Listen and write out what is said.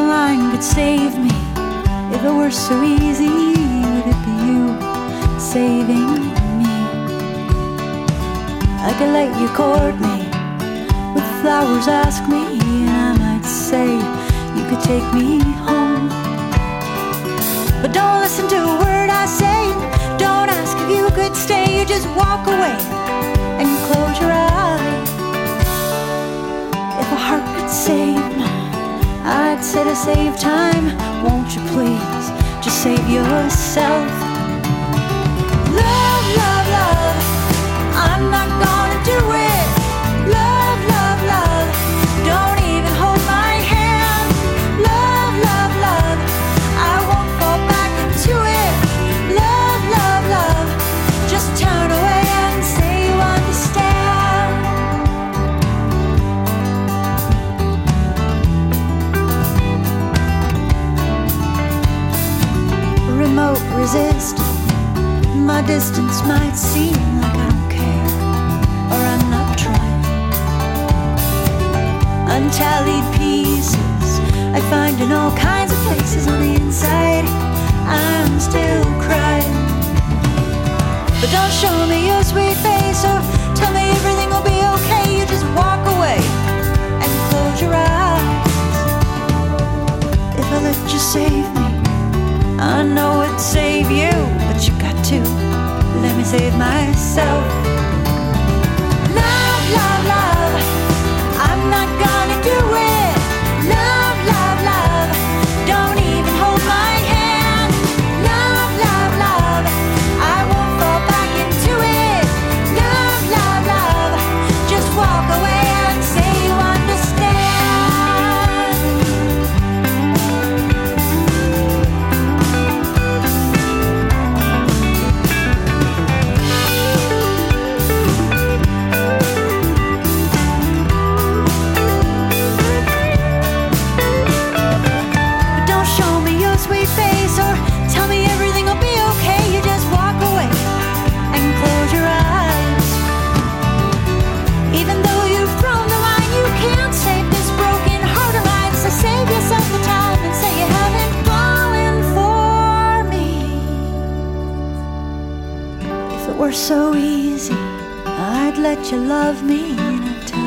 mine could save me. If it were so easy, would it be you saving me? I could let you court me with flowers, ask me, and I might say you could take me home. But don't listen to a word I say. Don't ask if you could stay. You just walk away and close your eyes. If a heart could save mine, I'd say to save time. Won't you please just save yourself? Distance might seem like I don't care, or I'm not trying. Untallied pieces I find in all kinds of places on the inside. I'm still crying. But don't show me your sweet face or tell me everything will be okay. You just walk away and close your eyes. If I let you save me, I know it'd save you, but you got to let me save myself. Were so easy, I'd let you love me and